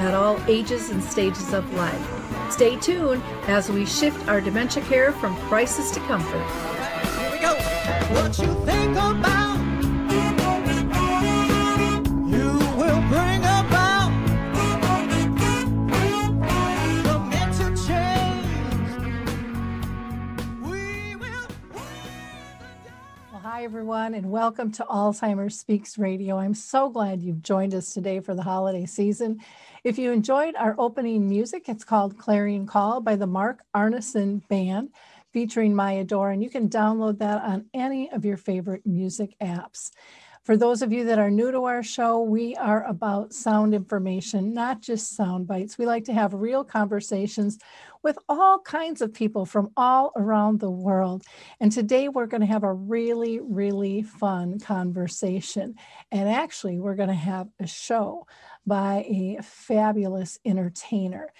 at all ages and stages of life. Stay tuned as we shift our dementia care from crisis to comfort. Here we go. What you think about, you will bring about the mental change. We will. Well, hi everyone, and welcome to Alzheimer's Speaks Radio. I'm so glad you've joined us today for the holiday season. If you enjoyed our opening music, it's called Clarion Call by the Mark Arneson Band featuring Maya Dore, and you can download that on any of your favorite music apps. For those of you that are new to our show, we are about sound information, not just sound bites. We like to have real conversations with all kinds of people from all around the world. And today we're going to have a really, really fun conversation. And actually, we're going to have a show by a fabulous entertainer.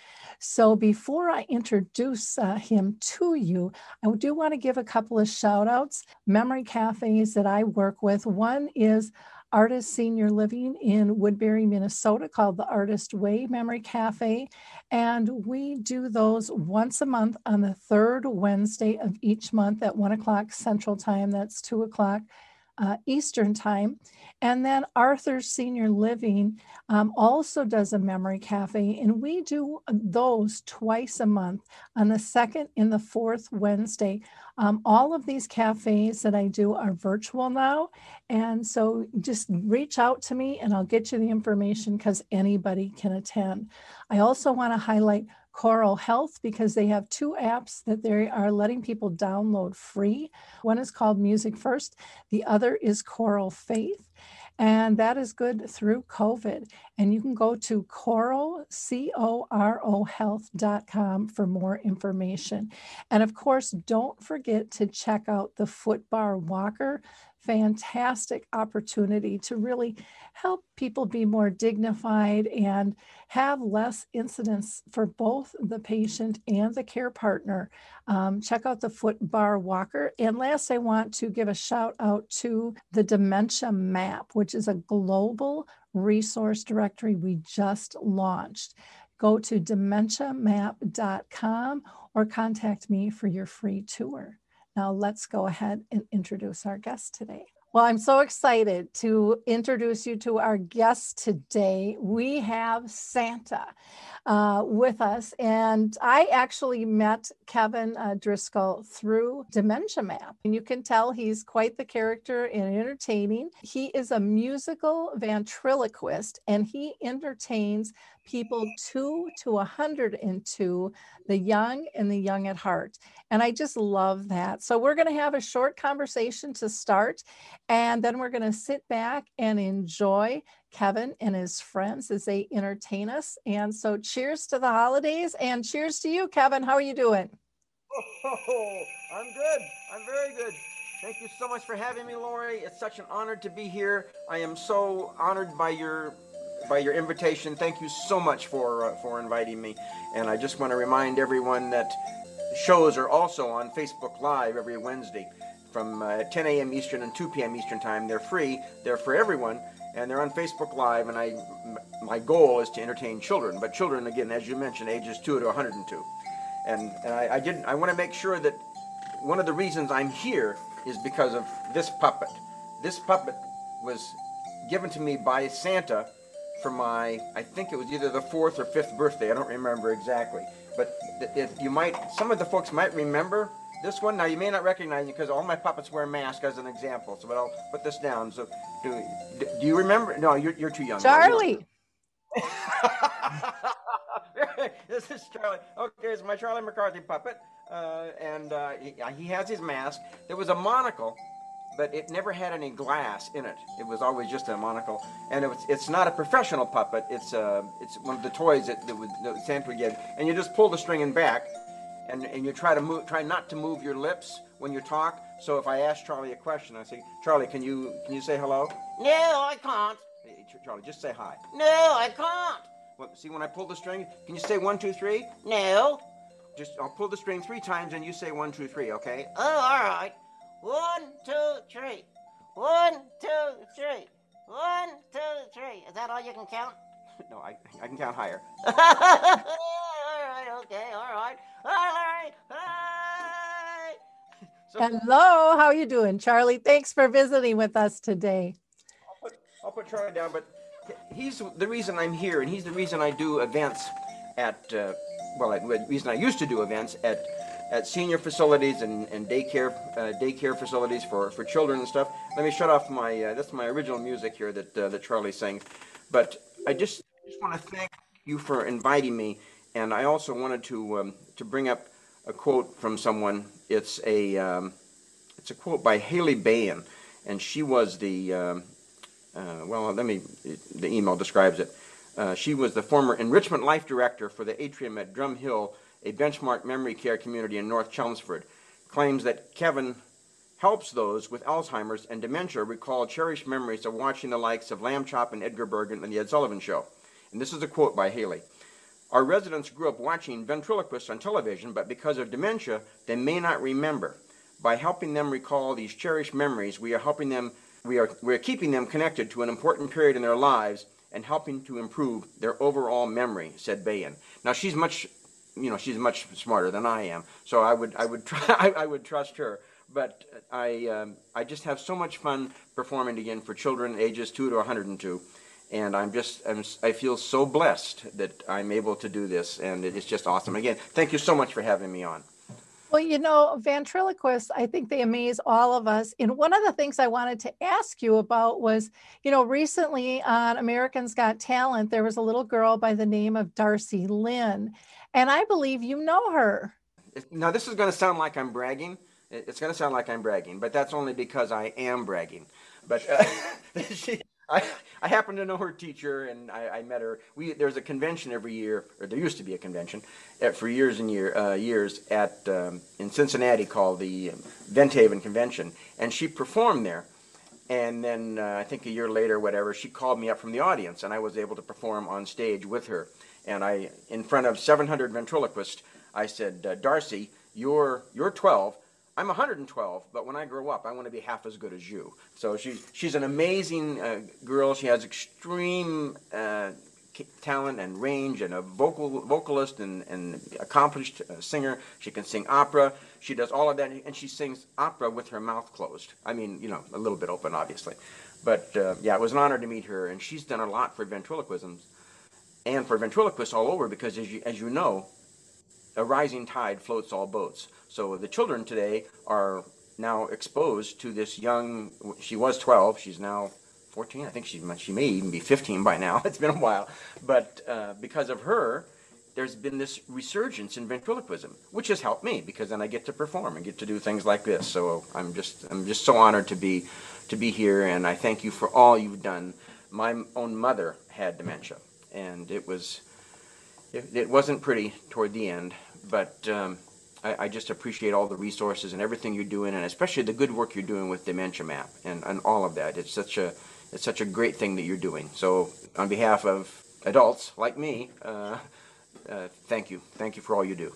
So before I introduce uh, him to you, I do want to give a couple of shout outs. Memory cafes that I work with. One is Artis Senior Living in Woodbury, Minnesota, called the Artis Way Memory Cafe. And we do those once a month on the third Wednesday of each month at one o'clock Central Time. That's two o'clock uh, Eastern Time. And then Arthur's Senior Living um, also does a memory cafe, and we do those twice a month on the second and the fourth Wednesday. Um, all of these cafes that I do are virtual now. And so just reach out to me and I'll get you the information because anybody can attend. I also want to highlight Coro Health because they have two apps that they are letting people download free. One is called Music First, the other is Coro Faith. And that is good through COVID. And you can go to coro, C O R O health.com for more information. And of course, don't forget to check out the Foot Bar Walker fantastic opportunity to really help people be more dignified and have less incidents for both the patient and the care partner. Um, check out the Foot Bar Walker. And last, I want to give a shout out to the Dementia Map, which is a global resource directory we just launched. Go to dementiamap.com or contact me for your free tour. Now, let's go ahead and introduce our guest today. Well, I'm so excited to introduce you to our guest today. We have Santa uh, with us, and I actually met Kevin uh, Driscoll through Dementia Map, and you can tell he's quite the character and entertaining. He is a musical ventriloquist, and he entertains people two to 102, the young and the young at heart. And I just love that. So we're going to have a short conversation to start, and then we're going to sit back and enjoy Kevin and his friends as they entertain us. And so cheers to the holidays and cheers to you, Kevin. How are you doing? Oh, I'm good. I'm very good. Thank you so much for having me, Lori. It's such an honor to be here. I am so honored by your by your invitation. Thank you so much for uh, for inviting me. And I just want to remind everyone that shows are also on Facebook Live every Wednesday from uh, 10 a.m. Eastern and 2 p.m. Eastern Time. They're free. They're for everyone, and they're on Facebook Live. And I, my goal is to entertain children, but children again, as you mentioned, ages two to 102. And, and I, I did. I want to make sure that one of the reasons I'm here is because of this puppet. This puppet was given to me by Santa for my, I think it was either the fourth or fifth birthday. I don't remember exactly. But if you might, some of the folks might remember this one. Now you may not recognize it because all my puppets wear masks as an example. So, but I'll put this down. So, do, do you remember? No, you're, you're too young. Charlie. this is Charlie. Okay, it's my Charlie McCarthy puppet, uh, and uh, he, he has his mask. There was a monocle but it never had any glass in it. It was always just a monocle, and it was, it's not a professional puppet. It's uh, it's one of the toys that, that, would, that Santa would give, and you just pull the string in back, and, and you try to move, try not to move your lips when you talk. So if I ask Charlie a question, I say, Charlie, can you can you say hello? No, I can't. Hey, Charlie, just say hi. No, I can't. Well, see, when I pull the string, can you say one, two, three? No. Just I'll pull the string three times, and you say one, two, three. Okay? Oh, all right. One, two, three. One, two, three. One, two, three. Is that all you can count? no, I, I can count higher. all right, okay, all right. All right, all right. So, Hello, how are you doing, Charlie? Thanks for visiting with us today. I'll put, I'll put Charlie down, but he's the reason I'm here, and he's the reason I do events at, uh, well, the reason I used to do events at at senior facilities and, and daycare uh, daycare facilities for, for children and stuff. Let me shut off my uh, that's my original music here that uh, that Charlie sang, but I just just want to thank you for inviting me, and I also wanted to um, to bring up a quote from someone. It's a um, it's a quote by Haley Bayen, and she was the um, uh, well. Let me the email describes it. Uh, she was the former enrichment life director for the atrium at Drum Hill a benchmark memory care community in North Chelmsford, claims that Kevin helps those with Alzheimer's and dementia recall cherished memories of watching the likes of Lamb Chop and Edgar Bergen and The Ed Sullivan Show. And this is a quote by Haley. Our residents grew up watching ventriloquists on television, but because of dementia, they may not remember. By helping them recall these cherished memories, we are helping them, we are, we are keeping them connected to an important period in their lives and helping to improve their overall memory, said Bayan. Now, she's much you know she's much smarter than I am, so I would I would try I, I would trust her. But I um, I just have so much fun performing again for children ages two to 102, and I'm just I'm, I feel so blessed that I'm able to do this, and it's just awesome. Again, thank you so much for having me on. Well, you know, ventriloquists, I think they amaze all of us. And one of the things I wanted to ask you about was, you know, recently on Americans Got Talent, there was a little girl by the name of Darci Lynne. And I believe you know her. Now, this is going to sound like I'm bragging. It's going to sound like I'm bragging, but that's only because I am bragging. But uh, she, I, I happen to know her teacher, and I, I, met her. We there's a convention every year, or there used to be a convention, at, for years and year, uh, years at um, in Cincinnati called the Vent Haven Convention, and she performed there. And then uh, I think a year later, whatever, she called me up from the audience, and I was able to perform on stage with her and I, in front of 700 ventriloquists, I said, uh, Darci, you're, you're 12. I'm 112, but when I grow up, I want to be half as good as you. So she's, she's an amazing uh, girl. She has extreme uh, talent and range and a vocal vocalist and, and accomplished uh, singer. She can sing opera. She does all of that, and she sings opera with her mouth closed. I mean, you know, a little bit open, obviously. But uh, yeah, it was an honor to meet her, and she's done a lot for ventriloquism and for ventriloquists all over because as you, as you know, a rising tide floats all boats. So the children today are now exposed to this young, she was 12, she's now 14, I think she, she may even be 15 by now, it's been a while. But uh, because of her, there's been this resurgence in ventriloquism, which has helped me because then I get to perform and get to do things like this. So I'm just I'm just so honored to be to be here, and I thank you for all you've done. My own mother had dementia, and it was it, it wasn't pretty toward the end, but um, I, I, just appreciate all the resources and everything you're doing, and especially the good work you're doing with Dementia Map and, and all of that. It's such a it's such a great thing that you're doing. So, on behalf of adults like me, uh, uh, thank you, thank you for all you do.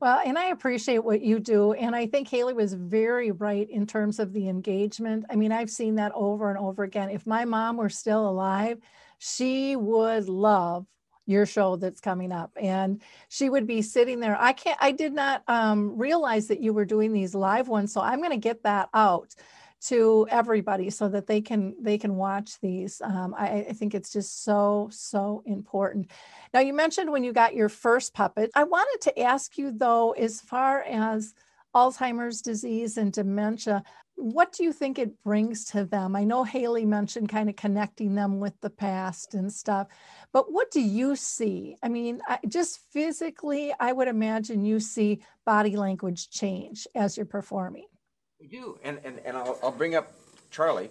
Well, and I appreciate what you do. And I think Haley was very right in terms of the engagement. I mean, I've seen that over and over again. If my mom were still alive, she would love your show that's coming up. And she would be sitting there. I can't i did not um, realize that you were doing these live ones. So i'm going to get that out to everybody so that they can they can watch these. Um, I, I think it's just so so important. Now you mentioned when you got your first puppet. I wanted to ask you though as far as alzheimer's disease and dementia what do you think it brings to them? I know haley mentioned kind of connecting them with the past and stuff but what do you see? I mean I, just physically i would imagine you see body language change as you're performing. We do, and and, and I'll, I'll bring up Charlie,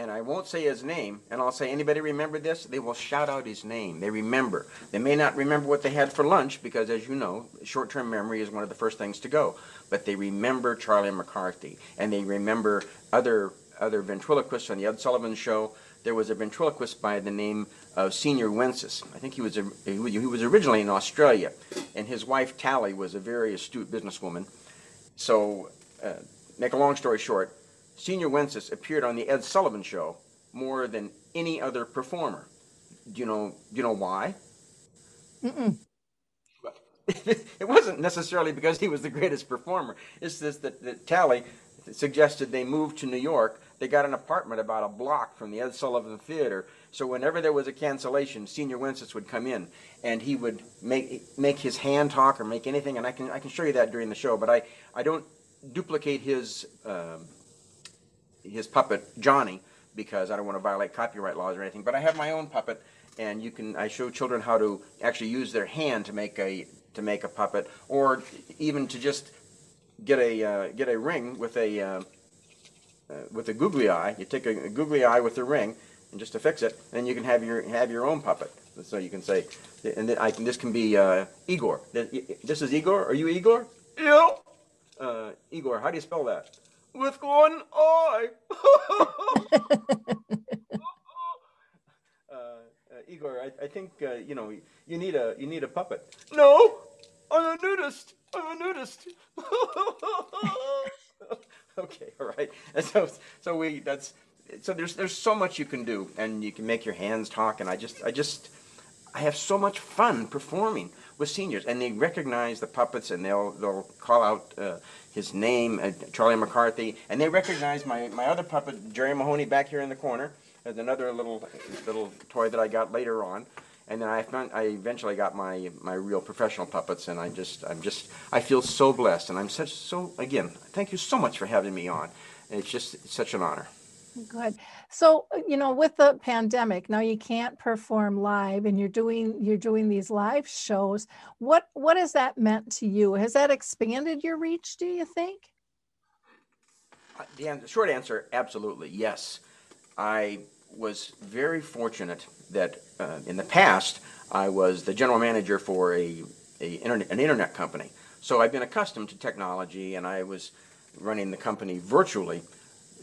and I won't say his name, and I'll say, anybody remember this? They will shout out his name. They remember. They may not remember what they had for lunch because, as you know, short-term memory is one of the first things to go. But they remember Charlie McCarthy, and they remember other other ventriloquists on the Ed Sullivan Show. There was a ventriloquist by the name of Señor Wences. I think he was a, he was- originally in Australia, and his wife Tally was a very astute businesswoman. So, uh, make a long story short, Señor Wences appeared on the Ed Sullivan Show more than any other performer. Do you know? Do you know why? Mm-mm. it wasn't necessarily because he was the greatest performer. It's just that, that Tally suggested they move to New York. They got an apartment about a block from the Ed Sullivan Theater. So whenever there was a cancellation, Señor Wences would come in and he would make make his hand talk or make anything. And I can I can show you that during the show. But I I don't duplicate his um, his puppet Johnny because I don't want to violate copyright laws or anything. But I have my own puppet, and you can I show children how to actually use their hand to make a to make a puppet, or even to just get a uh, get a ring with a uh, uh, with a googly eye. You take a, a googly eye with the ring, and just to fix it, then you can have your have your own puppet. So you can say, and then I can. This can be uh, Igor. This is Igor. Are you Igor? Yeah. Uh, Igor, how do you spell that? With one eye. uh, uh, Igor, I, I think uh, you know you need a you need a puppet. No, I'm a nudist. I'm a nudist. okay, all right. And so so we that's so there's there's so much you can do, and you can make your hands talk, and I just I just I have so much fun performing with seniors, and they recognize the puppets, and they'll they'll call out uh, his name, uh, Charlie McCarthy, and they recognize my, my other puppet, Jerry Mahoney, back here in the corner. as another little little toy that I got later on, and then I found, I eventually got my my real professional puppets, and I just I'm just I feel so blessed, and I'm such so again thank you so much for having me on. It's just it's such an honor. Good. So, uh, you know, with the pandemic, now you can't perform live and you're doing you're doing these live shows. What what has that meant to you? Has that expanded your reach, do you think? Uh, The an- short answer, absolutely, yes. I was very fortunate that uh, in the past I was the general manager for a, a internet, an internet company. So I've been accustomed to technology, and I was running the company virtually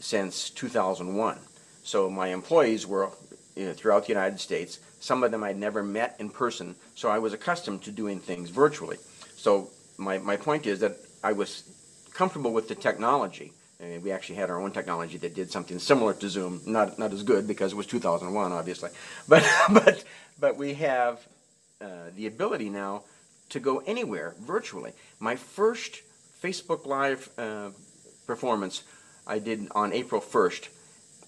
since 2001. So my employees were you know, throughout the United States. Some of them I'd never met in person, so I was accustomed to doing things virtually. So my, my point is that I was comfortable with the technology. And we actually had our own technology that did something similar to Zoom, not not as good because it was 2001, obviously, but but but we have uh, the ability now to go anywhere virtually. My first Facebook Live uh, performance I did on April 1st,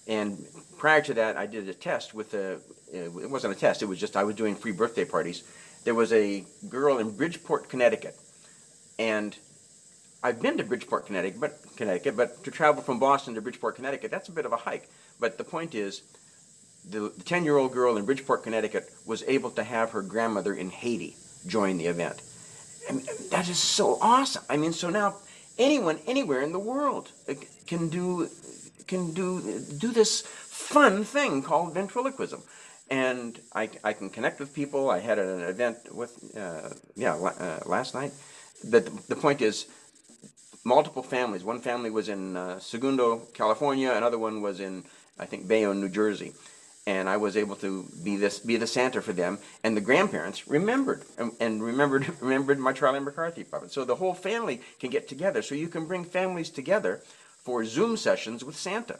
and prior to that, I did a test with a. It wasn't a test; it was just I was doing free birthday parties. There was a girl in Bridgeport, Connecticut, and I've been to Bridgeport, Connecticut, but Connecticut, but to travel from Boston to Bridgeport, Connecticut, that's a bit of a hike. But the point is, the ten-year-old girl in Bridgeport, Connecticut, was able to have her grandmother in Haiti join the event, and that is so awesome. I mean, so now anyone, anywhere in the world uh, can do can do do this fun thing called ventriloquism. And I, I can connect with people. I had an event with, uh, yeah, uh, last night. But the, the point is, multiple families. One family was in uh, Segundo, California. Another one was in, I think, Bayonne, New Jersey. And I was able to be this, be the Santa for them. And the grandparents remembered and, and remembered, remembered my Charlie McCarthy puppet. So the whole family can get together. So you can bring families together for Zoom sessions with Santa,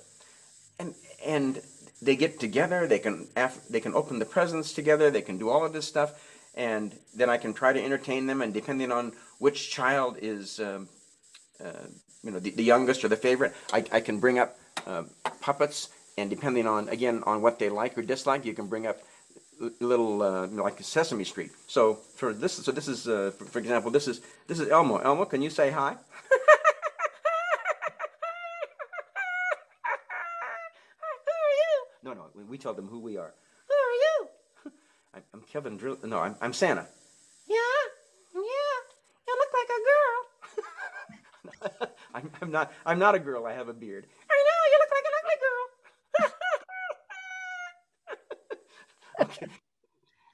and and they get together. They can they can open the presents together. They can do all of this stuff, and then I can try to entertain them. And depending on which child is um, uh, you know, the, the youngest or the favorite, I, I can bring up uh, puppets, and depending on again on what they like or dislike, you can bring up little uh, like Sesame Street. So for this, so this is uh, for, for example, this is this is Elmo. Elmo, can you say hi? Who are you? No, no, we, we tell them who we are. Who are you? I'm, I'm Kevin Drill. No, I'm, I'm Santa. Yeah, yeah. You look like a girl. I'm, I'm not. I'm not a girl. I have a beard. I know, you look like an ugly girl. Okay.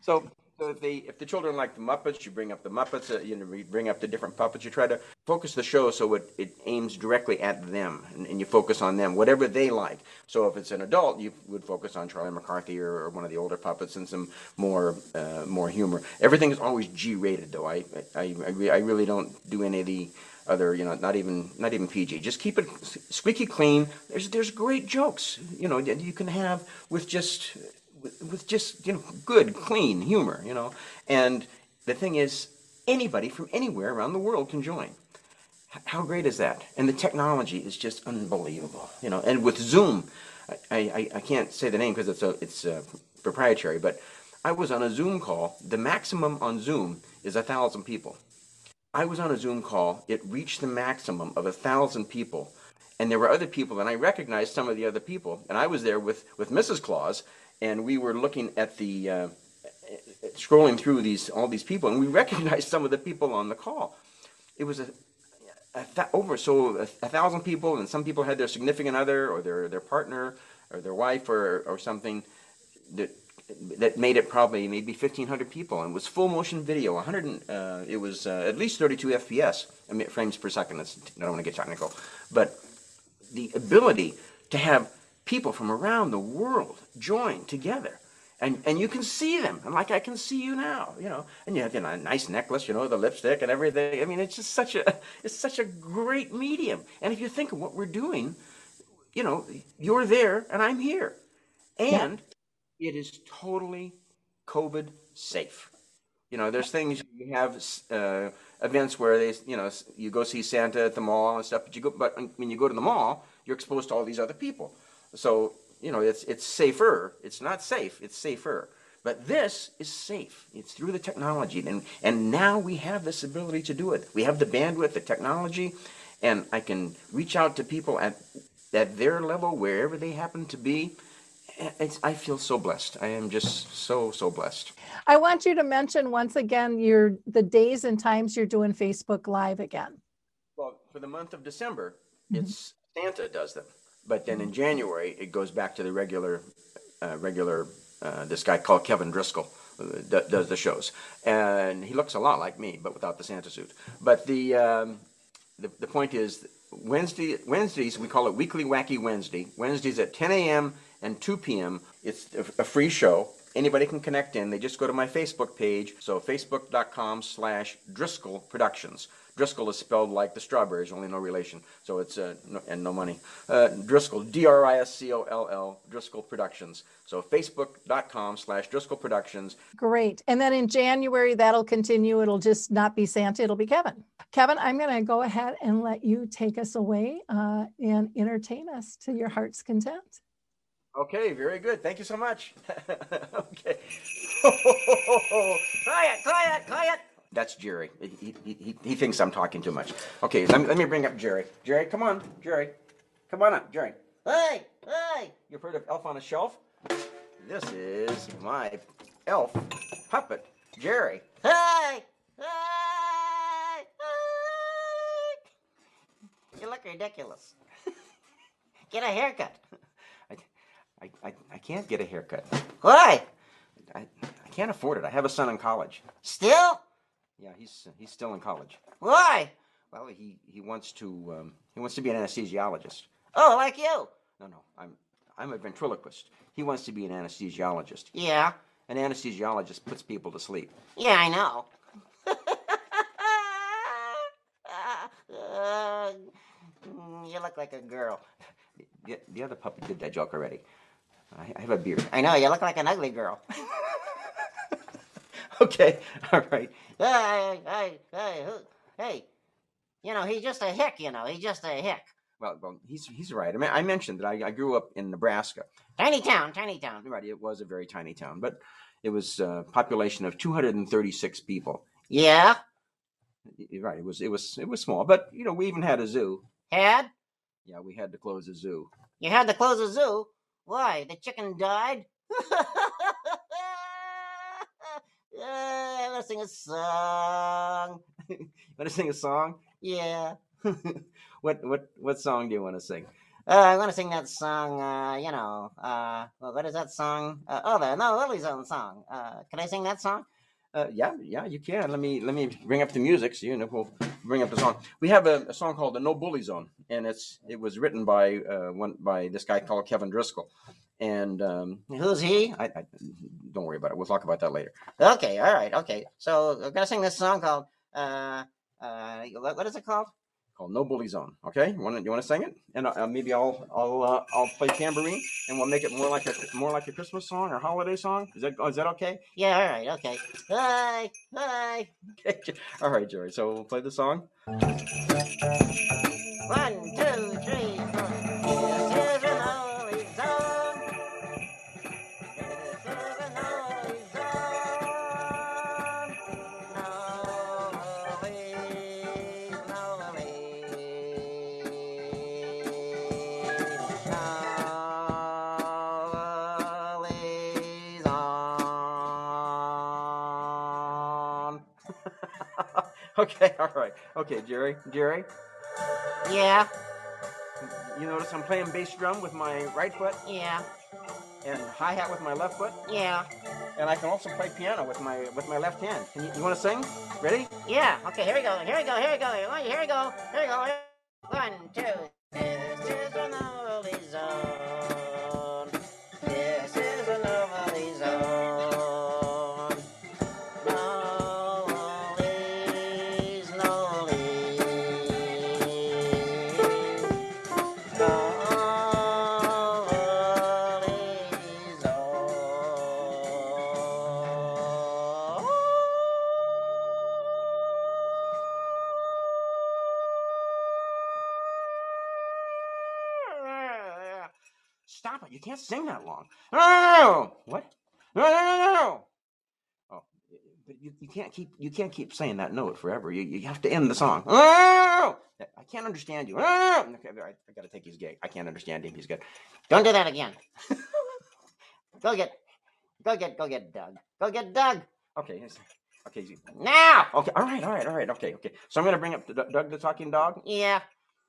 So, so if they, if the children like the Muppets, you bring up the Muppets. Uh, you know, you bring up the different puppets. You try to focus the show so it, it aims directly at them, and, and you focus on them, whatever they like. So if it's an adult, you would focus on Charlie McCarthy or, or one of the older puppets and some more uh, more humor. Everything is always G-rated, though. I I, I, re- I really don't do any of the other, you know, not even not even PG. Just keep it squeaky clean. There's there's great jokes, you know, you can have with just with, just you know good clean humor, you know. And the thing is, anybody from anywhere around the world can join. How great is that? And the technology is just unbelievable, you know. And with Zoom, I, I, I can't say the name because it's a it's uh proprietary, but I was on a Zoom call. The maximum on Zoom is a thousand people. I was on a Zoom call. It reached the maximum of a thousand people, and there were other people, and I recognized some of the other people. And I was there with with Mrs. Claus, and we were looking at the uh, scrolling through these all these people, and we recognized some of the people on the call. It was a, a th- over so a, a thousand people, and some people had their significant other or their their partner or their wife or or something that that made it probably maybe 1500 people. And it was full motion video 100 uh, it was uh, at least 32 fps frames per second. That's, i don't want to get technical. But the ability to have people from around the world join together. And and you can see them. And like i can see you now you know. And you have you know, a nice necklace you know the lipstick and everything. I mean it's just such a it's such a great medium. And if you think of what we're doing you know you're there and i'm here. And it is totally COVID safe. You know, there's things you have uh, events where they, you know, you go see Santa at the mall and stuff, but you go, but when you go to the mall, you're exposed to all these other people. So you know, it's it's safer. It's not safe. It's safer. But this is safe. It's through the technology, and and now we have this ability to do it. We have the bandwidth, the technology, and I can reach out to people at at their level, wherever they happen to be. It's, I feel so blessed. I am just so so blessed. I want you to mention once again your the days and times you're doing Facebook Live again. Well, for the month of December, mm-hmm. it's Santa does them, but then in January it goes back to the regular, uh, regular. Uh, this guy called Kevin Driscoll uh, d- does the shows, and he looks a lot like me, but without the Santa suit. But the um, the, the point is Wednesday Wednesdays we call it Weekly Wacky Wednesday. Wednesdays at 10 a.m. and 2 p.m. It's a, a free show. Anybody can connect in. They just go to my Facebook page. So facebook.com slash Driscoll Productions. Driscoll is spelled like the strawberries, only no relation. So it's uh, no, and no money. Uh, Driscoll, D-R-I-S-C-O-L-L, Driscoll Productions. So facebook.com slash Driscoll Productions. Great. And then in January, that'll continue. It'll just not be Santa, it'll be Kevin. Kevin, I'm going to go ahead and let you take us away uh, and entertain us to your heart's content. Okay, very good. Thank you so much. okay. Quiet, quiet, quiet. That's Jerry. He, he, he, thinks I'm talking too much. Okay, let me, let me bring up Jerry. Jerry, come on. Jerry. Come on up, Jerry. Hey, hey. You've heard of Elf on a Shelf? This is my elf puppet, Jerry. Hey, hey, hey. You look ridiculous. Get a haircut. I, I, I, I can't get a haircut. Why? I, I can't afford it. I have a son in college. Still? Yeah, he's he's still in college. Why? Well, he, he wants to um, he wants to be an anesthesiologist. Oh, like you. No, no, I'm I'm a ventriloquist. He wants to be an anesthesiologist. Yeah. An anesthesiologist puts people to sleep. Yeah, I know. You look like a girl. The, the other puppet did that joke already. I, I have a beard. I know, you look like an ugly girl. Okay, all right. Hey, hey, hey, who, hey. You know, he's just a hick, you know, he's just a hick. Well, well, he's he's right. I mean, I mentioned that I, I grew up in Nebraska. Tiny town, tiny town. Right, it was a very tiny town, but it was a population of 236 people. Yeah, Right, it was it was it was small, but you know we even had a zoo. had? Yeah, we had to close the zoo. You had to close the zoo? Why? The chicken died? Uh, let's sing a song. Want to sing a song? Yeah. what what what song do you want to sing? Uh, I'm gonna sing that song, uh, you know, uh, well, what is that song? Uh, oh, the No Lily Zone song. Uh, can I sing that song? Uh, yeah, yeah, you can. Let me let me bring up the music so you know we'll bring up the song. We have a, a song called "The No Bully Zone," and it's it was written by uh, one by this guy called Kevin Driscoll. And um, Who's he? I, I don't worry about it. We'll talk about that later. Okay, all right, okay. So I'm gonna sing this song called, uh, uh, what, what is it called? Called "No Bully Zone." Okay, you want to you want to sing it? And uh, maybe I'll I'll uh, I'll play tambourine, and we'll make it more like a more like a Christmas song or holiday song. Is that is that okay? Yeah, all right, okay. Hi. Okay. All right, Jerry. So we'll play the song. One, two, okay. All right. Okay, Jerry. Jerry. Yeah, You notice I'm playing bass drum with my right foot yeah, and hi hat with my left foot, yeah, and I can also play piano with my with my left hand. Can you, you want to sing? Ready? yeah. Okay, here we go. Here we go. Here we go. Here we go. Here we go. One, two. This is a You can't sing that long. No, no, no, no. What? No, no, no, no. Oh, but you, you can't keep you can't keep saying that note forever. You you have to end the song. No, no, no. I can't understand you. No, no, no. Okay, I, I got to take his gig. I can't understand him. He's good. Don't do that again. go get, go get, go get Doug. Go get Doug Okay. Okay. now. Okay. All right. All right. All right. Okay. Okay. So I'm gonna bring up the, Doug the talking dog. Yeah,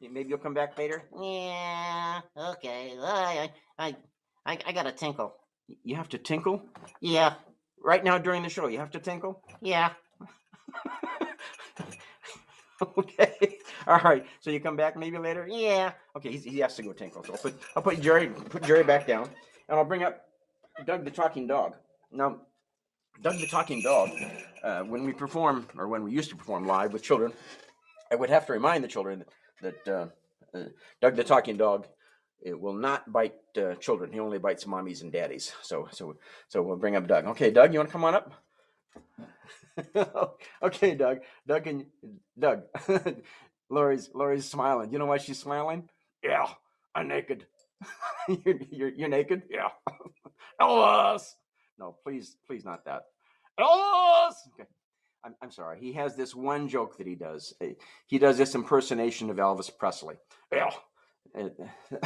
Maybe you'll come back later. yeah. Okay. I, I, I, I got to tinkle. You have to tinkle Yeah, right now during the show. You have to tinkle. yeah. okay. All right. So you come back maybe later. Yeah. Okay. He's, he has to go tinkle. So I'll put I'll put Jerry put Jerry back down, and I'll bring up Doug the talking dog. Now, Doug the talking dog. Uh, when we perform, or when we used to perform live with children, I would have to remind the children that, that uh, uh, Doug the talking dog. It will not bite uh, children. He only bites mommies and daddies. So, so, so we'll bring up Doug. Okay, Doug, you want to come on up? okay, Doug. Doug and Doug. Lori's Lori's smiling. You know why she's smiling? Yeah, I'm naked. you're, you're you're naked. Yeah. Elvis. No, please, please, not that. Elvis. Okay. I'm, I'm sorry. He has this one joke that he does. He does this impersonation of Elvis Presley. Yeah.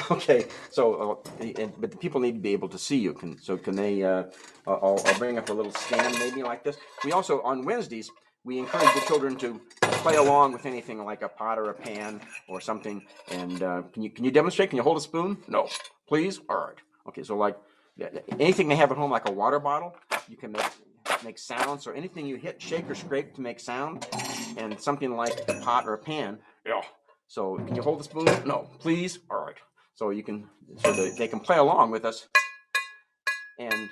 Okay. So, uh, and, but the people need to be able to see you. Can so can they? Uh, I'll, I'll bring up a little stand maybe like this. We also on Wednesdays we encourage the children to play along with anything like a pot or a pan or something. And uh, can you can you demonstrate? Can you hold a spoon? No, please. All right. Okay. So like anything they have at home, like a water bottle, you can make make sounds or anything you hit, shake or scrape to make sound, and something like a pot or a pan. Yeah. So can you hold the spoon? No, please. All right. So you can so that they can play along with us, and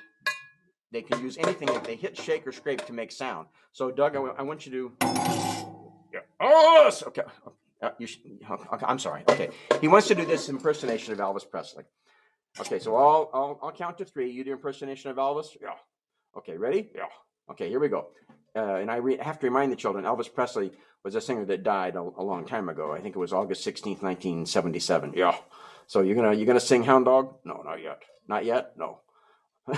they can use anything that they hit, shake, or scrape to make sound. So Doug, I I want you to. Yeah. Oh, yes. okay. Uh, you should, okay, I'm sorry. Okay. He wants to do this impersonation of Elvis Presley. Okay, so I'll, I'll I'll count to three. You do impersonation of Elvis. Yeah. Okay, ready? Yeah. Okay, here we go. uh, and I re- have to remind the children, Elvis Presley was a singer that died a, a long time ago. I think it was August 16th, 1977. Yeah. So you're gonna you're gonna sing Hound Dog? No, not yet. Not yet. No.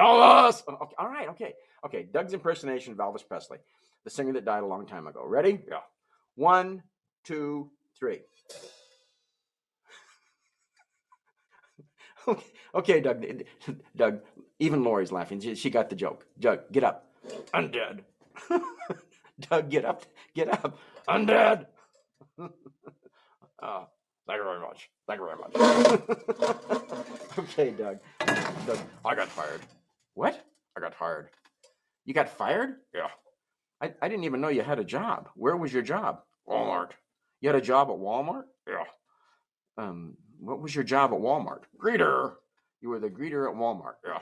Elvis. Okay, all right. Okay. Okay. Doug's impersonation of Elvis Presley, the singer that died a long time ago. Ready? Yeah. One, two, three. Okay, okay, Doug. Doug. Even Lori's laughing. She, she got the joke. Doug, get up. I'm dead. Doug, get up. Get up. I'm dead. oh, thank you very much. Thank you very much. okay, Doug. Doug, I got fired. What? I got fired. You got fired? Yeah. I, I didn't even know you had a job. Where was your job? Walmart. You had a job at Walmart? Yeah. Um, what was your job at Walmart? Greeter. You were the greeter at Walmart. Yeah.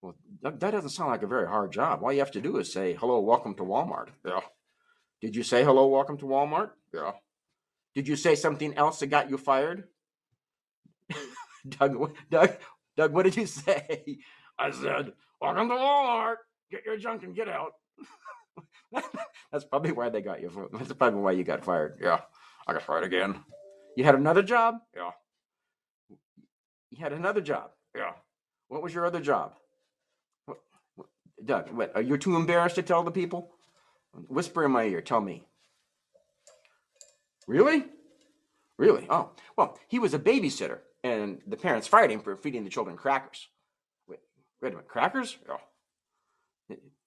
Well, that, that doesn't sound like a very hard job. All you have to do is say, hello, welcome to Walmart. Yeah. Did you say hello, welcome to Walmart? Yeah. Did you say something else that got you fired? Doug, Doug, Doug, what did you say? I said, welcome to Walmart. Get your junk and get out. That's probably why they got you. That's probably why you got fired. Yeah. I got fired again. You had another job? Yeah. You had another job? Yeah. What was your other job? Doug, what, are you too embarrassed to tell the people? Whisper in my ear, tell me. Really? Really? Oh, well, he was a babysitter, and the parents fired him for feeding the children crackers. Wait, wait a minute, crackers? Oh.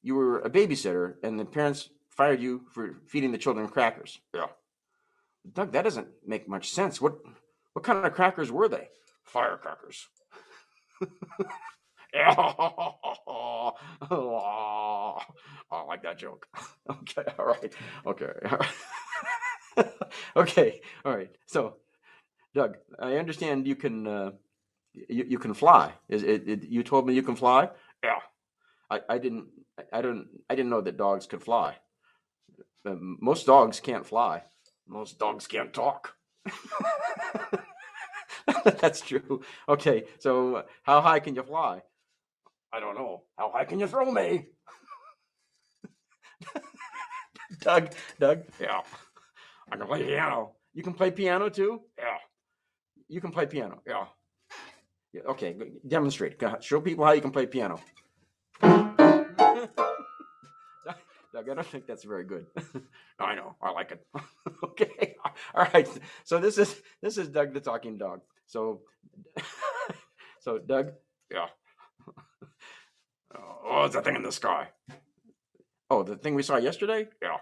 You were a babysitter, and the parents fired you for feeding the children crackers. Yeah. Doug, that doesn't make much sense. What what kind of crackers were they? Firecrackers. oh, I like that joke. Okay, all right. Okay. all right. okay, all right. So, Doug, I understand you can uh, you, you can fly. Is it, it you told me you can fly? Yeah. I, I didn't I don't I didn't know that dogs could fly. Um, most dogs can't fly. Most dogs can't talk. That's true. Okay, so uh, how high can you fly? I don't know. How high can you throw me? Doug, Doug, yeah. I can play piano. You can play piano too? Yeah. You can play piano. Yeah. yeah okay, demonstrate. Show people how you can play piano. Doug, I don't think that's very good. I know. I like it. okay. All right. So this is this is Doug the talking dog. So so Doug, yeah. Oh, it's that thing in the sky. Oh, the thing we saw yesterday? Yeah.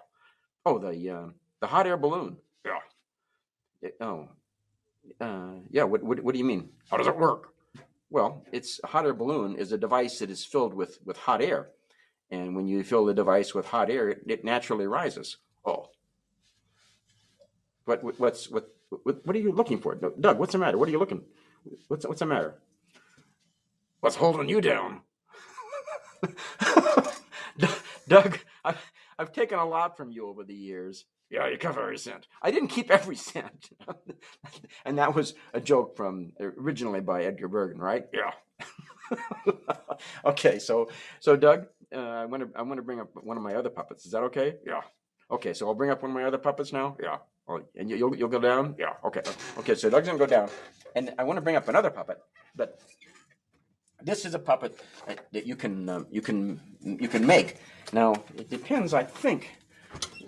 Oh, the uh, the hot air balloon. Yeah. It- oh. Uh, yeah. What, what what do you mean? How does it work? Well, it's a hot air balloon is a device that is filled with with hot air, and when you fill the device with hot air, it, it naturally rises. Oh. What what- what's what, what what are you looking for, Doug? What's the matter? What are you looking? What's what's the matter? What's holding you down? Doug, I've, I've taken a lot from you over the years. Yeah, you kept every cent. I didn't keep every cent. and that was a joke from originally by Edgar Bergen, right? Yeah. okay, so so Doug, uh, I want to I want to bring up one of my other puppets. Is that okay? Yeah. Okay, so I'll bring up one of my other puppets now. Yeah. Oh, and you- you'll you'll go down. Yeah. Okay. Okay. So Doug's gonna go down, and I want to bring up another puppet, but this is a puppet that, that you can um, you can you can make. Now it depends, I think.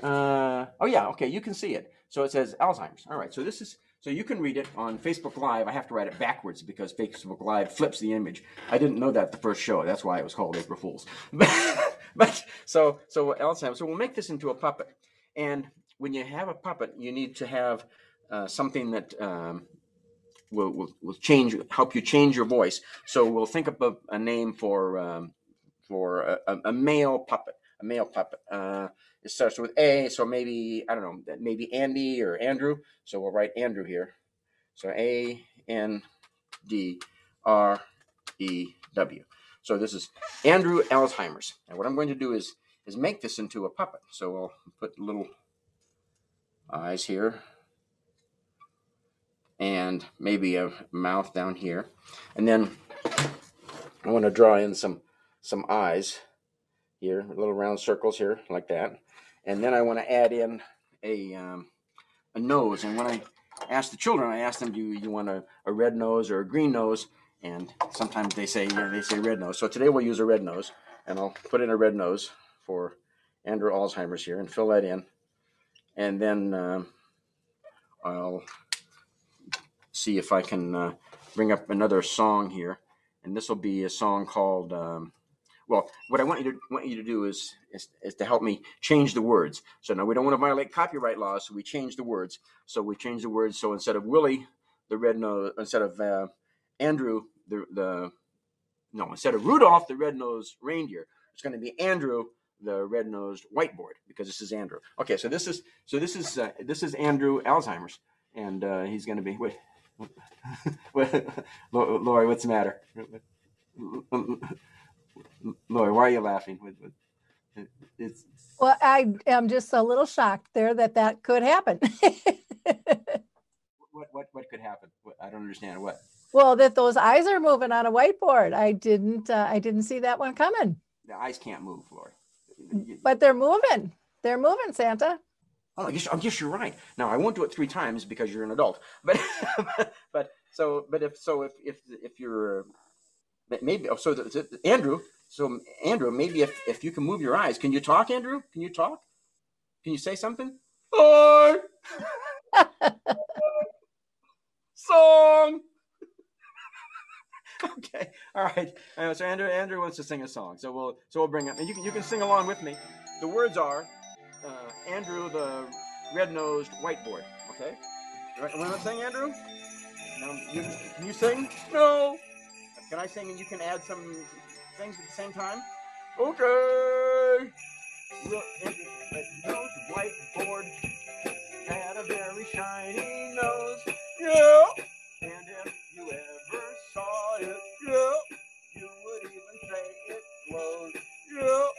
Uh, oh yeah, okay, you can see it. So it says Alzheimer's. All right, so this is so you can read it on Facebook Live. I have to write it backwards because Facebook Live flips the image. I didn't know that the first show. That's why it was called April Fools. but so so Alzheimer's. So we'll make this into a puppet. And when you have a puppet, you need to have uh, something that um, will, will will change help you change your voice. So we'll think up a, a name for um, for a, a- male puppet, a male puppet. Uh, it starts with A, so maybe I don't know, maybe Andy or Andrew. So we'll write Andrew here. So A N D R E W. So this is Andrew Alzheimer's. And what I'm going to do is is make this into a puppet. So we'll put little eyes here and maybe a mouth down here. And then I want to draw in some some eyes here, little round circles here, like that. And then I want to add in a um, a nose. And when I ask the children, I ask them, "Do you, you want a, a red nose or a green nose?" And sometimes they say yeah, they say red nose. So today we'll use a red nose, and I'll put in a red nose for Andrew Alzheimer's here, and fill that in. And then um, I'll see if I can uh, bring up another song here, and this will be a song called. Um, well, what I want you to want you to do is, is is to help me change the words. So now we don't want to violate copyright laws, so we change the words. So we change the words. So instead of Willie, the red nose, instead of uh, Andrew, the the no, instead of Rudolph, the red-nosed reindeer, it's going to be Andrew, the red-nosed whiteboard, because this is Andrew. Okay, so this is so this is uh, this is Andrew Alzheimer's, and uh, he's going to be wait. Lori, what's the matter? Lori, why are you laughing? It's Well, I am just a little shocked there that that could happen. what what what could happen? I don't understand what. well, that those eyes are moving on a whiteboard. I didn't. Uh, I didn't see that one coming. The eyes can't move, Lori. But they're moving. They're moving, Santa. Oh, I guess, I guess you're right. Now I won't do it three times because you're an adult. But but so but if so if if if you're maybe oh, so the, the, Andrew so Andrew maybe if if you can move your eyes, can you talk, Andrew? Can you talk? Can you say something? Hi. Song. okay. All right. Uh, so Andrew Andrew wants to sing a song. So we'll so we'll bring it. And you can you can sing along with me. The words are uh, Andrew the red-nosed whiteboard. Okay. You want not sing, Andrew? Now, you, can you sing? No. Can I sing and you can add some things at the same time? Okay. Look, red-nosed whiteboard had a very shiny nose. Yeah. And if you ever saw it, yeah, you would even say it glows. Yeah.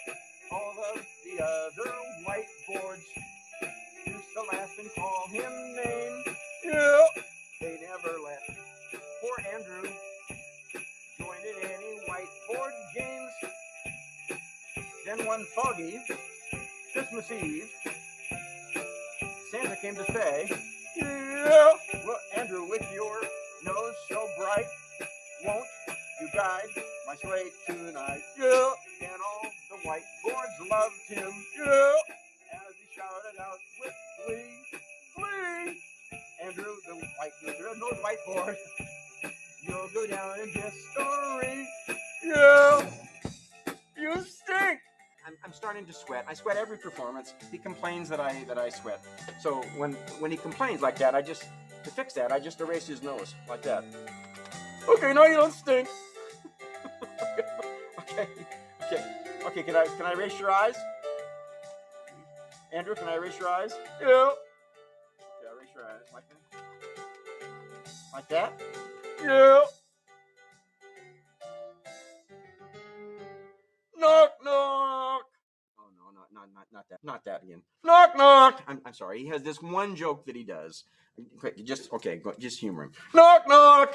Foggy Christmas Eve, Santa came to say, Yeah, look, Andrew, with your nose so bright, won't you guide my sleigh tonight? Yeah, and all the white whiteboards loved him. Yeah, as he shouted out with glee, glee. Andrew, the white, the red-nosed whiteboard, you'll go down in history. Yeah, you stink. Starting to sweat. I sweat every performance. He complains that I that I sweat. So when when he complains like that, I just to fix that, I just erase his nose like that. Okay, now you don't stink. okay, okay, okay. Can I can I erase your eyes? Andrew, can I erase your eyes? Yeah. Okay, erase your eyes like that. Like that? Yeah. I'm, I'm sorry. He has this one joke that he does. Quick, just okay. Go, just humor him. Knock knock.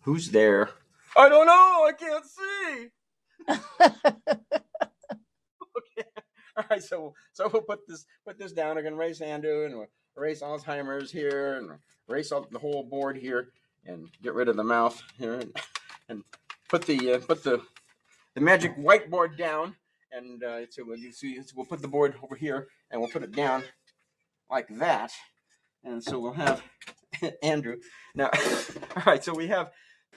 Who's there? I don't know. I can't see. okay. All right. So so we'll put this put this down. We're gonna erase Andrew and we'll erase Alzheimer's here and erase all, the whole board here and get rid of the mouth here and, and put the uh, put the the magic whiteboard down and uh, so we'll, you see, so we'll put the board over here and we'll put it down like that. And so we'll have Andrew. Now all right so we have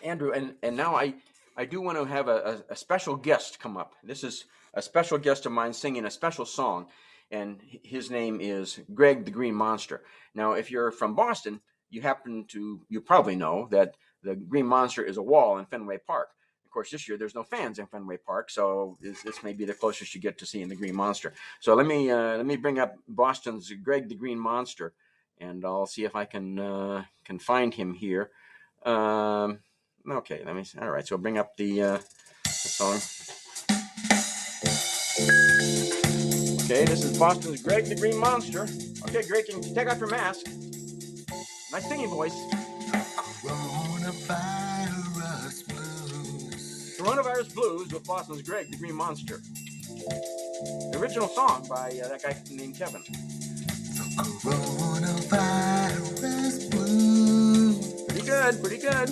Andrew and and now I I do want to have a, a, a special guest come up. This is a special guest of mine singing a special song and his name is Greg the Green Monster. Now if you're from Boston you happen to you probably know that the Green Monster is a wall in Fenway Park of course, this year there's no fans in Fenway Park, so this, this may be the closest you get to seeing the Green Monster. So let me uh, let me bring up Boston's Greg the Green Monster, and I'll see if I can uh, can find him here. Um, okay, let me. See. All right, so bring up the, uh, the song. Okay, this is Boston's Greg the Green Monster. Okay, Greg, can you take off your mask? Nice singing voice. Coronavirus blues. With Boston's Greg the Green Monster. The original song by uh, that guy named Kevin. Coronavirus blues. Pretty good, pretty good.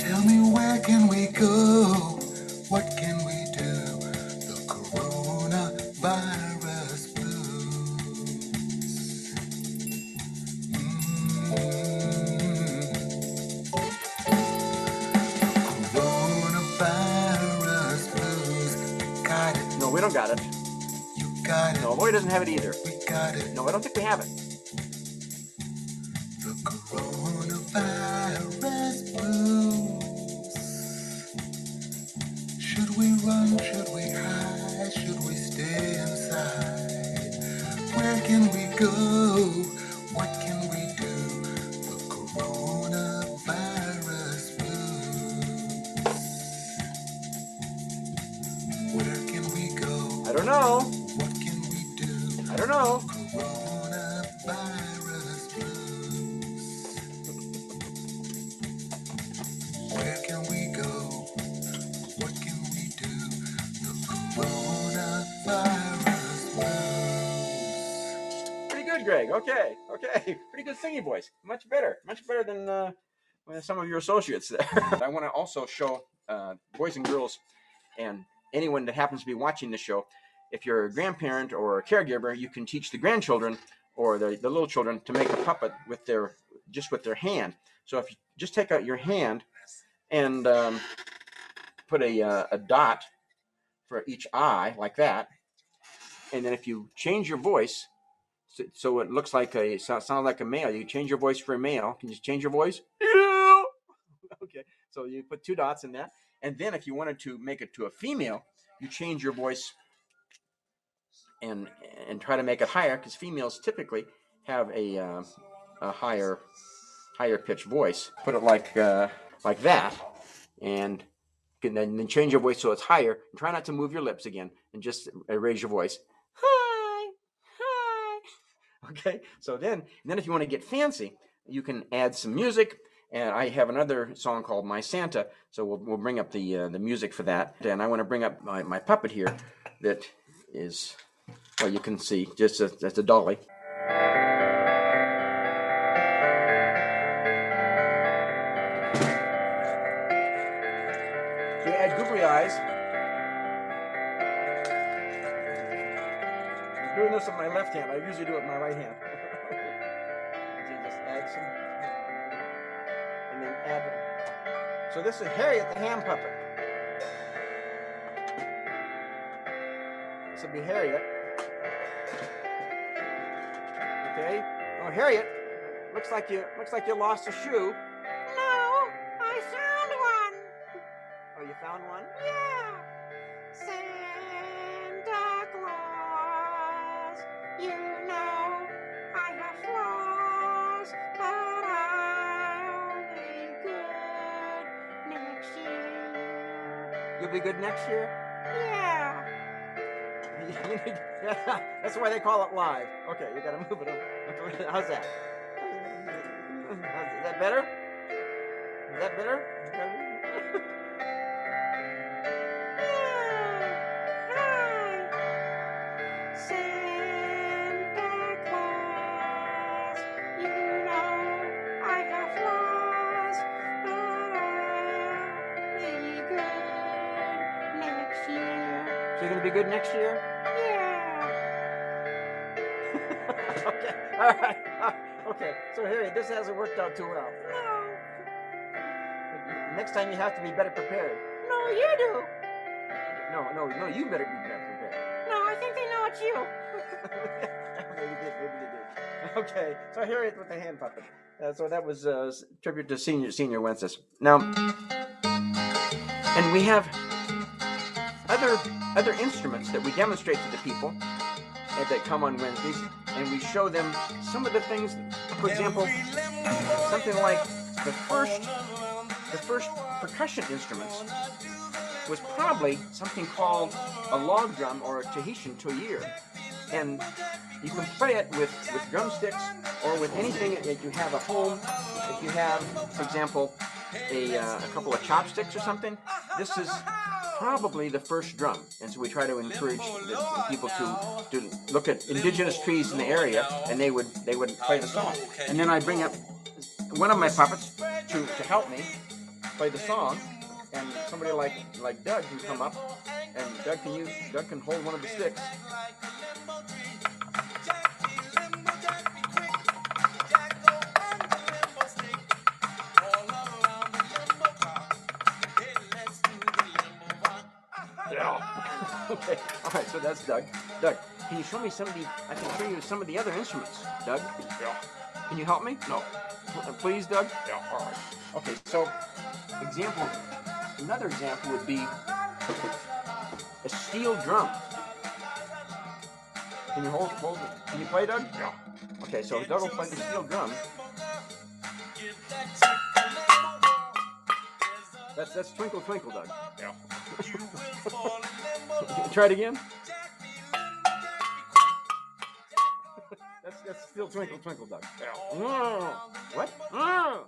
Tell me where can we go? Got it. You got it. No, Lloyd doesn't have it either. We got it. No, I don't think we have it. Some of your associates there. I want to also show uh, boys and girls and anyone that happens to be watching the show. If you're a grandparent or a caregiver, you can teach the grandchildren or the, the little children to make a puppet with their just with their hand. So if you just take out your hand and um, put a, uh, a dot for each eye like that, and then if you change your voice so, so it looks like a so, sounds like a male. You change your voice for a male. Can you change your voice? Okay, so you put two dots in that, and then if you wanted to make it to a female, you change your voice and and try to make it higher because females typically have a uh, a higher higher pitch voice. Put it like uh, like that, and then, then change your voice so it's higher. And try not to move your lips again, and just raise your voice. Hi, hi. Okay, so then, then if you want to get fancy, you can add some music. And I have another song called My Santa, so we'll, we'll bring up the uh, the music for that. And I want to bring up my, my puppet here that is, well, you can see just a, that's a dolly. You add googly eyes. I'm doing this with my left hand. I usually do it with my right hand. So this is Harriet the hand puppet. This will be Harriet. Okay. Oh, Harriet, looks like you looks like you lost a shoe. Good next year. Yeah. You need- yeah, that's why they call it live. Okay, you gotta move it up. How's that? How's- Is that better? Is that better? Good next year? Yeah. okay. All right. Uh, Okay. So Harry, this hasn't worked out too well. No, Next time you have to be better prepared. no, you do. No, no, no. You better be better prepared. No, I think they know it's you. maybe they did. Maybe they. Okay. So Harriet with the hand puppet. Uh, so that was a s- tribute to Señor Señor Wences. Now, and we have other other instruments that we demonstrate to the people uh, that come on Wednesdays, and we show them some of the things. For example, something like the first the first percussion instruments was probably something called a log drum or a Tahitian to'ere. And you can play it with, with drumsticks or with anything that you have at home. If you have, for example, a, uh, a couple of chopsticks or something. This is probably the first drum, and so we try to encourage the people to, to look at indigenous trees in the area, and they would they would play the song. And then I bring up one of my puppets to, to help me play the song, and somebody like like Doug can come up, and Doug can use Doug can hold one of the sticks. Okay. All right. So that's Doug. Doug, can you show me some of the? I can show you some of the other instruments. Doug. Yeah. Can you help me? No. Uh, please, Doug. Yeah. All right. Okay. So, example. Another example would be a steel drum. Can you hold hold it? Can you play, Doug? Yeah. Okay. So Doug will play the steel drum. That's that's twinkle twinkle, Doug. Yeah. Try it again. that's that's still twinkle twinkle, Doug. Yeah. Mm. What? Mm.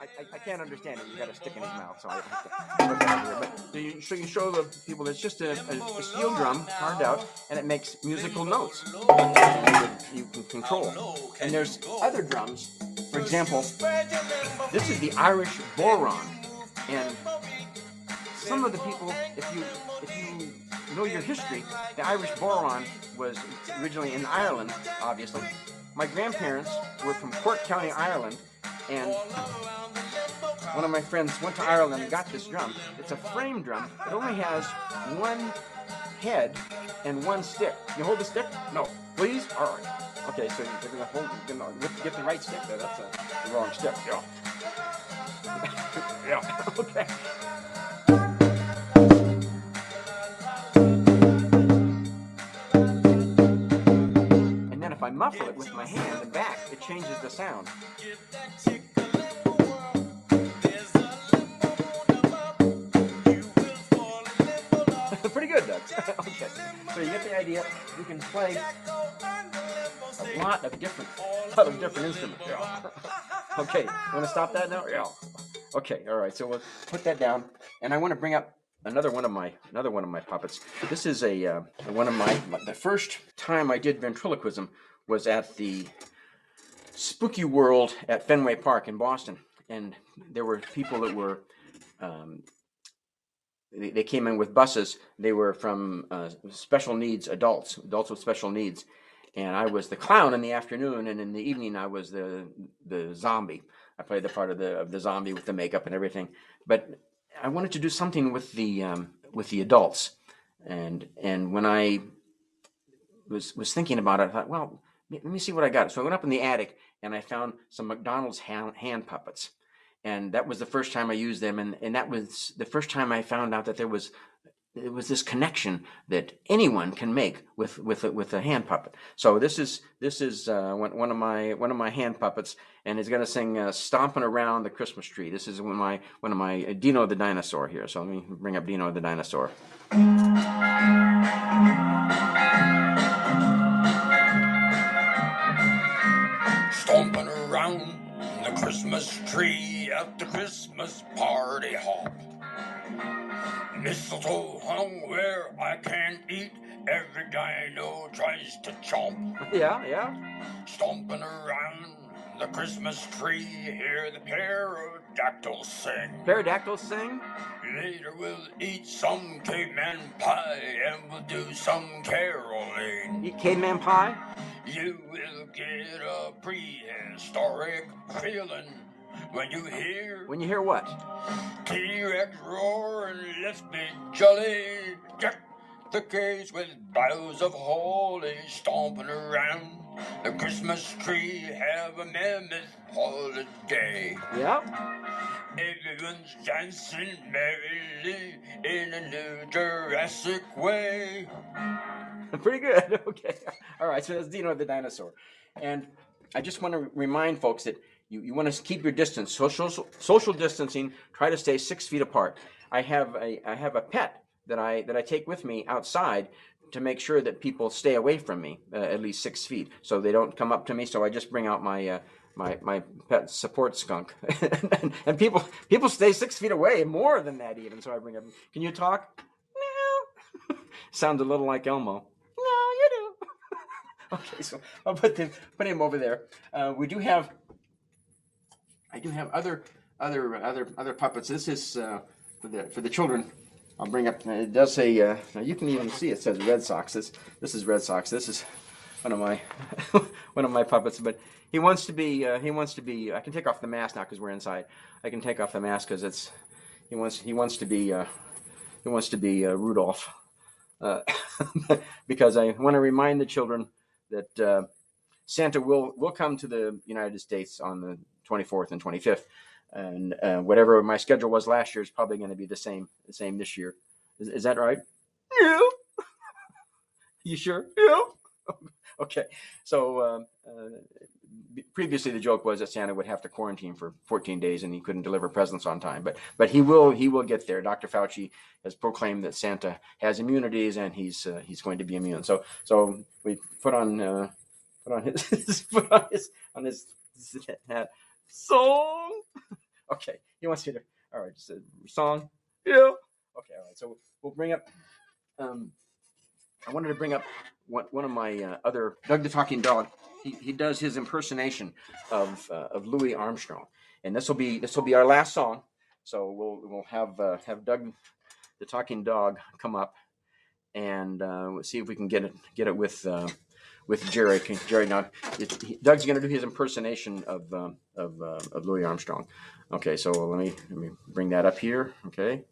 I, I, I can't understand it. You got a stick in his mouth, so I have to look at it here. But so you, so you show the people it's just a, a, a steel drum carved out, and it makes musical notes. You, you can control. And there's other drums. For example, this is the Irish bodhrán, and some of the people, if you if you know your history, the Irish bodhrán was originally in Ireland, obviously. My grandparents were from Cork County, Ireland, and one of my friends went to Ireland and got this drum. It's a frame drum. It only has one head and one stick. You hold the stick? No. Please? All right. Okay, so you're gonna hold, you're gonna get the right stick there. That's a, the wrong stick. Yeah. yeah. okay. I muffle it with my hand and back, it changes the sound. Pretty good, Doug. okay. So you get the idea. You can play a lot of different, lot of different instruments. Yeah. okay. Want to stop that now? Yeah. Okay. All right. So we'll put that down, and I want to bring up another one of my another one of my puppets. This is a uh, one of my the first time I did ventriloquism was at the Spooky World at Fenway Park in Boston, and there were people that were. Um, they, they came in with buses. They were from uh, special needs adults, adults with special needs, and I was the clown in the afternoon, and in the evening I was the the zombie. I played the part of the of the zombie with the makeup and everything. But I wanted to do something with the um, with the adults, and and when I was was thinking about it, I thought, well, let me see what I got. So I went up in the attic and I found some McDonald's hand, hand puppets, and that was the first time I used them, and and that was the first time I found out that there was it was this connection that anyone can make with with a, with a hand puppet. So this is this is uh, one, one of my one of my hand puppets, and it's going to sing uh, "Stomping Around the Christmas Tree." This is one of my one of my uh, Dino the dinosaur here. So let me bring up Dino the dinosaur. Christmas tree at the Christmas party hop. Mistletoe hung where I can't eat. Every dino tries to chomp. Yeah, yeah. Stomping around the Christmas tree, hear the pterodactyls sing. Pterodactyls sing. Later we'll eat some caveman pie and we'll do some caroling. Eat caveman pie. You will get a prehistoric feeling when you hear When you hear what? T-Rex roar and let's be jolly. Jack the case with boughs of holly stomping around the Christmas tree. Have a mammoth holiday. Yeah. Everyone's dancing merrily in a new Jurassic way. Pretty good. Okay. All right. So that's Dino the dinosaur, and I just want to remind folks that you, you want to keep your distance, social social distancing. Try to stay six feet apart. I have a I have a pet that I that I take with me outside to make sure that people stay away from me uh, at least six feet, so they don't come up to me. So I just bring out my uh, my my pet support skunk, and, and people people stay six feet away, more than that even. So I bring up, can you talk? No. Sounds a little like Elmo. No, you do. okay, so I'll put him put him over there. Uh, we do have, I do have other other other other puppets. This is uh, for the for the children. I'll bring up. It does say. Uh, now you can even see it says Red Sox. This this is Red Sox. This is one of my one of my puppets. But he wants to be. Uh, he wants to be. I can take off the mask now because we're inside. I can take off the mask because it's. He wants. He wants to be. Uh, he wants to be uh, Rudolph. Uh, because I want to remind the children that uh, Santa will will come to the United States on the 24th and 25th, and uh, whatever my schedule was last year is probably going to be the same the same this year. Is, is that right? Yeah. you sure? Yeah. okay. So um, uh, previously the joke was that Santa would have to quarantine for 14 days and he couldn't deliver presents on time. But but he will he will get there. Dr. Fauci has proclaimed that Santa has immunities and he's uh, he's going to be immune. So so we put on uh, put on his put on his on his hat song. Okay, he wants you to. All right, just a song. Yeah. Okay. All right. So we'll bring up. Um, I wanted to bring up one, one of my uh, other Doug the Talking Dog. He, he does his impersonation of uh, of Louis Armstrong, and this will be this will be our last song. So we'll we'll have uh, have Doug the Talking Dog come up, and uh, we'll see if we can get it get it with uh, with Jerry. Jerry, now it's, he, Doug's going to do his impersonation of um, of uh, of Louis Armstrong. Okay, so let me let me bring that up here. Okay.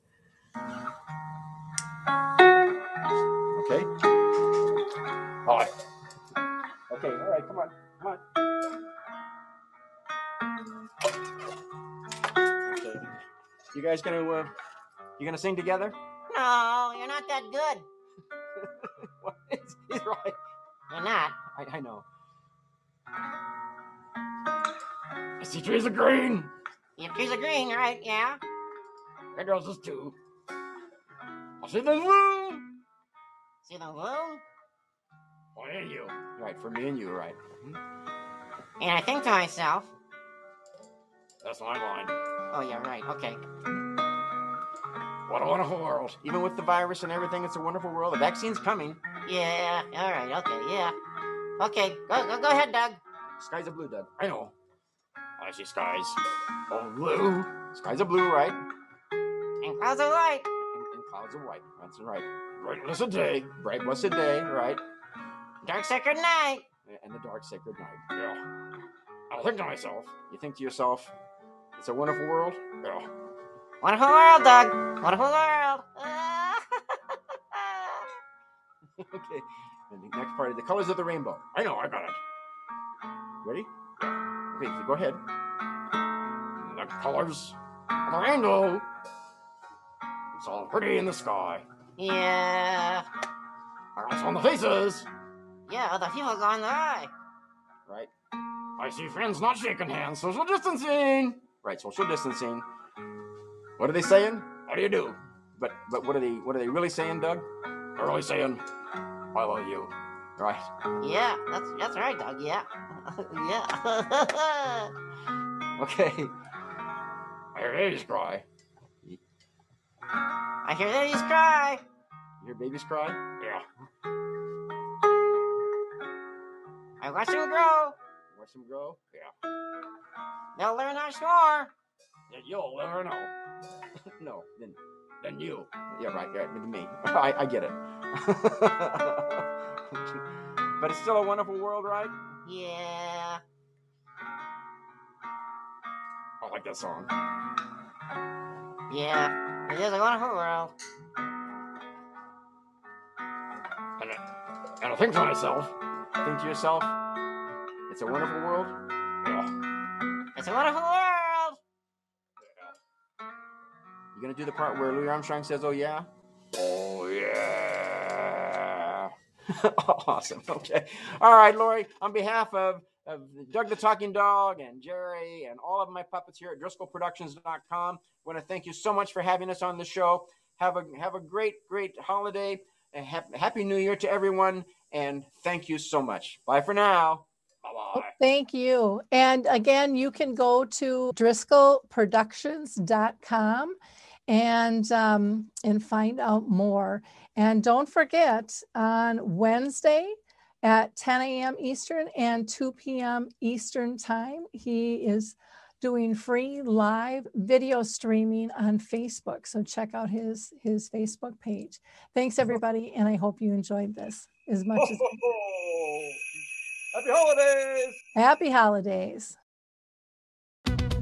Okay. All right. Okay. All right. Come on. Come on. Okay. You guys gonna uh, you gonna sing together? No, you're not that good. He's right. You're not. I, I know. I see trees are green. Your trees are green, right? Yeah. Red roses too. I see the moon. See the moon? Why are you? Right for me and you, right? Mm-hmm. And I think to myself, That's my line. oh, yeah, right. Okay. What a wonderful world. Even with the virus and everything, it's a wonderful world. The vaccine's coming. Yeah. All right. Okay. Yeah. Okay. Go. Go. Go ahead, Doug. Skies are blue, Doug. I know. I see skies. Oh, blue. Skies are blue, right? And clouds are white. And, and clouds are white. That's right. Bright blessed day. Bright blessed day, right? Dark sacred night. And the dark sacred night. Yeah. I'll think to myself. You think to yourself, it's a wonderful world. Yeah. Wonderful world, Doug. Wonderful world. okay. And the next part of the colors of the rainbow. I know. I got it. Ready? Okay, so go ahead. The colors of the rainbow. It's all pretty in the sky. yeah. Or else on the faces. Yeah. The people go in the eye. Right? I see friends not shaking hands. Social distancing. Right. Social distancing. What are they saying? How do you do? But but what are they what are they really saying, Doug? They're really saying, I love you. Right. Yeah. That's that's right, Doug. Yeah. yeah. Okay. I hear babies cry. I hear babies cry. You hear babies cry? Yeah. I watch them grow. Watch them grow. Yeah. They'll learn our snore. Yeah, You'll never know. no. Then Then you. yeah, right. Yeah, with me. I, I get it. but it's still a wonderful world, right? Yeah. I like that song. Yeah. It is a wonderful world. And I, and I think to myself, Think to yourself, it's a wonderful world. yeah. It's a wonderful world. You gonna do the part where Louis Armstrong says, "Oh yeah"? awesome. Okay. All right, Lori. On behalf of, of Doug the Talking Dog and Jerry and all of my puppets here at DriscollProductions.com, I want to thank you so much for having us on the show. Have a have a great great holiday. And hap- happy New Year to everyone. And thank you so much. Bye for now. Bye bye. Thank you. And again, you can go to driscollproductions.com and um, and find out more. And don't forget on Wednesday at 10 a.m. Eastern and 2 p.m. Eastern time, he is doing free live video streaming on Facebook. So check out his his Facebook page. Thanks everybody, and I hope you enjoyed this as much as Happy holidays! happy holidays.